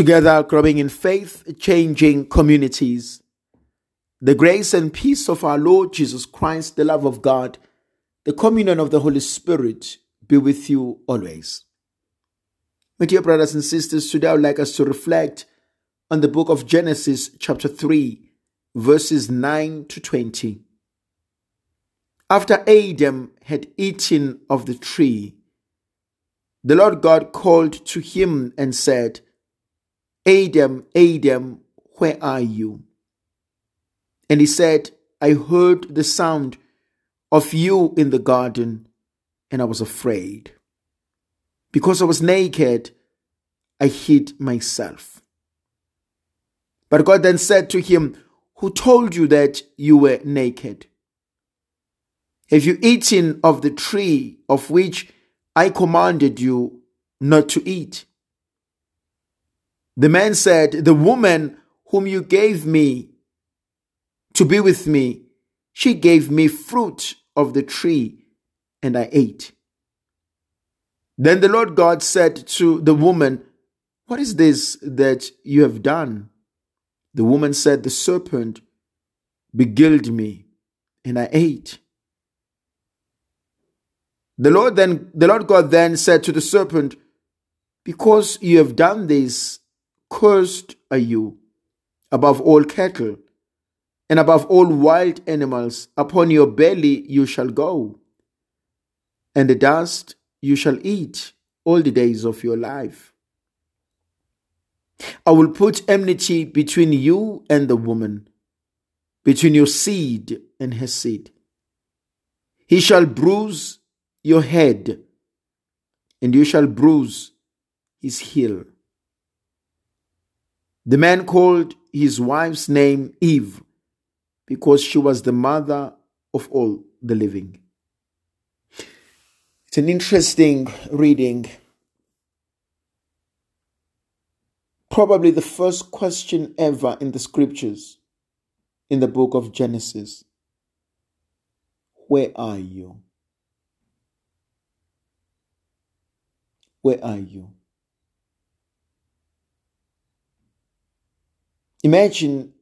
together growing in faith, changing communities. The grace and peace of our Lord Jesus Christ, the love of God, the communion of the Holy Spirit be with you always. My dear brothers and sisters, today I would like us to reflect on the book of Genesis, chapter 3, verses 9 to 20. After Adam had eaten of the tree, the Lord God called to him and said, Adam, Adam, where are you? And he said, I heard the sound of you in the garden, and I was afraid. Because I was naked, I hid myself. But God then said to him, Who told you that you were naked? Have you eaten of the tree of which I commanded you not to eat? The man said, The woman whom you gave me to be with me, she gave me fruit of the tree, and I ate. Then the Lord God said to the woman, What is this that you have done? The woman said, The serpent beguiled me, and I ate. The Lord then the Lord God then said to the serpent, Because you have done this, Cursed are you above all cattle and above all wild animals. Upon your belly you shall go, and the dust you shall eat all the days of your life. I will put enmity between you and the woman, between your seed and her seed. He shall bruise your head, and you shall bruise his heel. The man called his wife's name Eve because she was the mother of all the living. It's an interesting reading. Probably the first question ever in the scriptures in the book of Genesis Where are you? Where are you? Imagine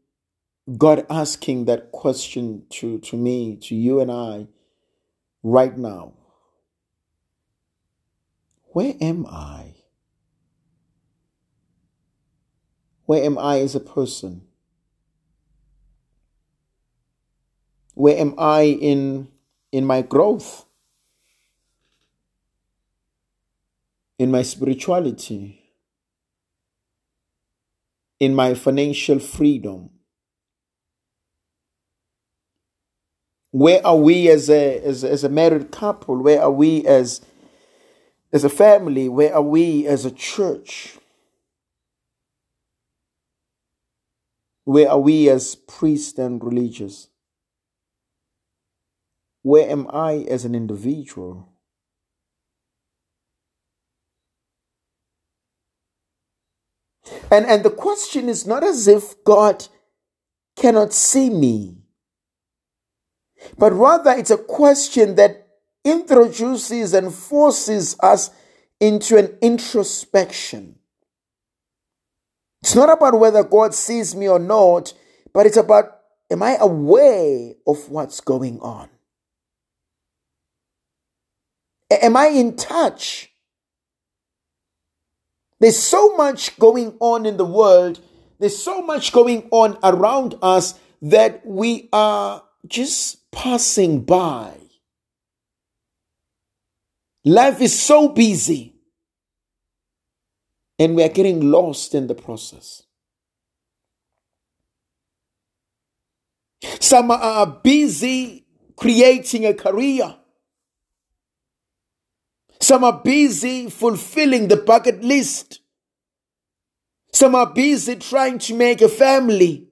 God asking that question to, to me, to you and I, right now. Where am I? Where am I as a person? Where am I in, in my growth? In my spirituality? In my financial freedom? Where are we as a, as, as a married couple? Where are we as, as a family? Where are we as a church? Where are we as priests and religious? Where am I as an individual? And, and the question is not as if God cannot see me, but rather it's a question that introduces and forces us into an introspection. It's not about whether God sees me or not, but it's about am I aware of what's going on? Am I in touch there's so much going on in the world. There's so much going on around us that we are just passing by. Life is so busy and we are getting lost in the process. Some are busy creating a career. Some are busy fulfilling the bucket list. Some are busy trying to make a family.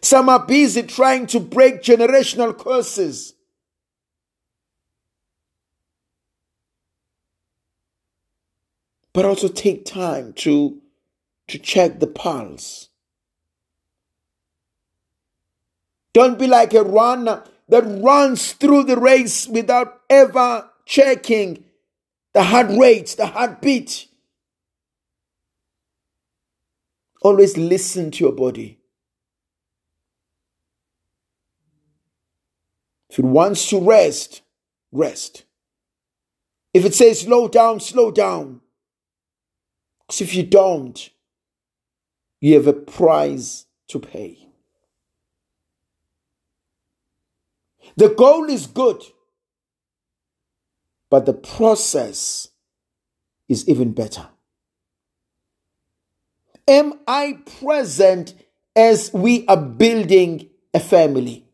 Some are busy trying to break generational curses. But also take time to, to check the pulse. Don't be like a runner that runs through the race without ever checking the heart rate, the heartbeat. Always listen to your body. If it wants to rest, rest. If it says slow down, slow down. Because if you don't, you have a price to pay. The goal is good, but the process is even better. Am I present as we are building a family?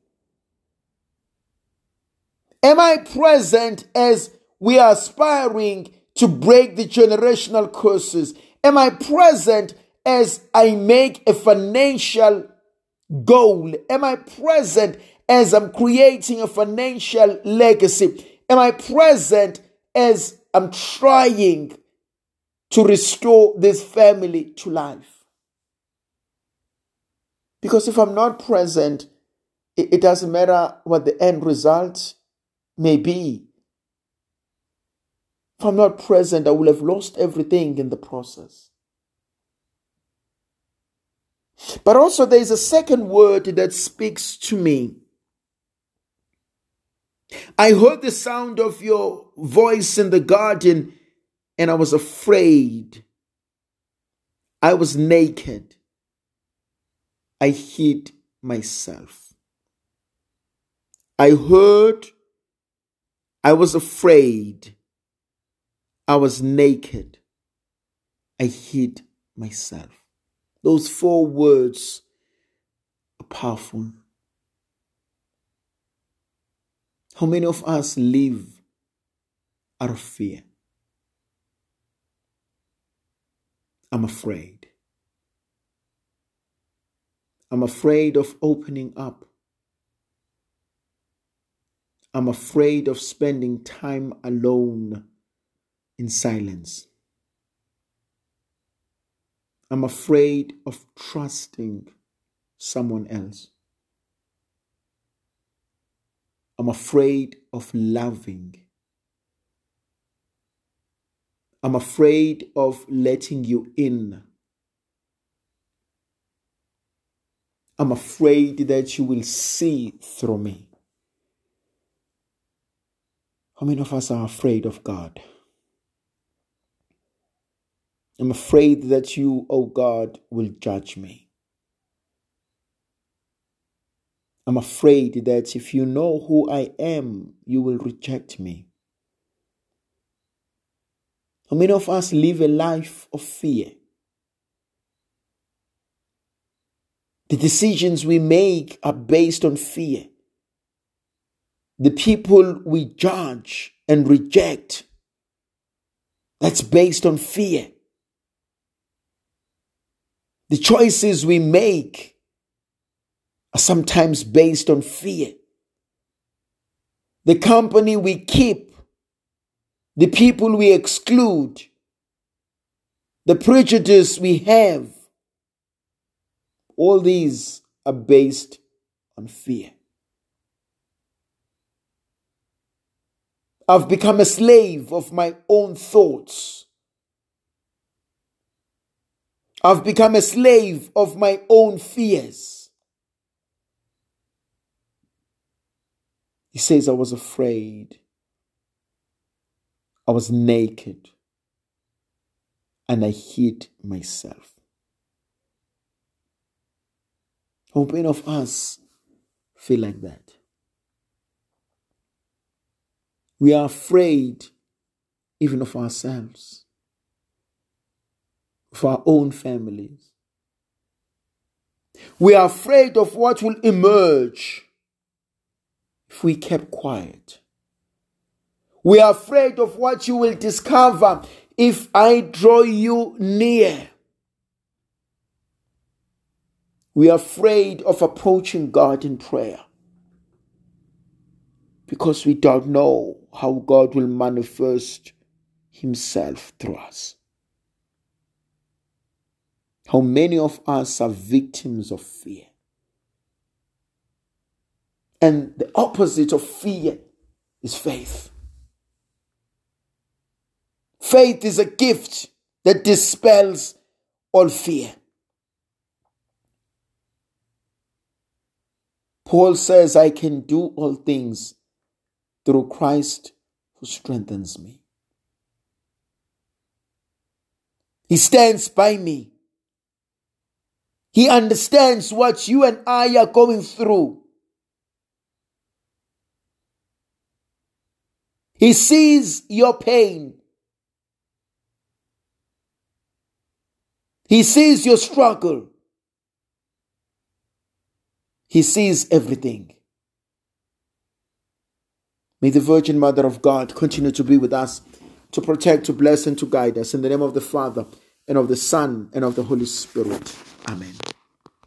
Am I present as we are aspiring to break the generational curses? Am I present as I make a financial goal? Am I present as I'm creating a financial legacy? Am I present as I'm trying to restore this family to life. Because if I'm not present, it, it doesn't matter what the end result may be. If I'm not present, I will have lost everything in the process. But also, there is a second word that speaks to me. I heard the sound of your voice in the garden and I was afraid. I was naked. I hid myself. I heard. I was afraid. I was naked. I hid myself. Those four words are powerful. How many of us live out of fear? I'm afraid. I'm afraid of opening up. I'm afraid of spending time alone in silence. I'm afraid of trusting someone else. I'm afraid of loving. I'm afraid of letting you in. I'm afraid that you will see through me. How many of us are afraid of God? I'm afraid that you, oh God, will judge me. I'm afraid that if you know who I am, you will reject me. How many of us live a life of fear? The decisions we make are based on fear. The people we judge and reject, that's based on fear. The choices we make are sometimes based on fear. The company we keep the people we exclude, the prejudice we have, all these are based on fear. I've become a slave of my own thoughts. I've become a slave of my own fears. He says, I was afraid I was naked and I hid myself. How many of us feel like that? We are afraid even of ourselves, of our own families. We are afraid of what will emerge if we kept quiet. We are afraid of what you will discover if I draw you near. We are afraid of approaching God in prayer because we don't know how God will manifest Himself through us. How many of us are victims of fear? And the opposite of fear is faith. Faith is a gift that dispels all fear. Paul says, I can do all things through Christ who strengthens me. He stands by me. He understands what you and I are going through. He sees your pain. He sees your struggle. He sees everything. May the Virgin Mother of God continue to be with us, to protect, to bless, and to guide us. In the name of the Father, and of the Son, and of the Holy Spirit. Amen.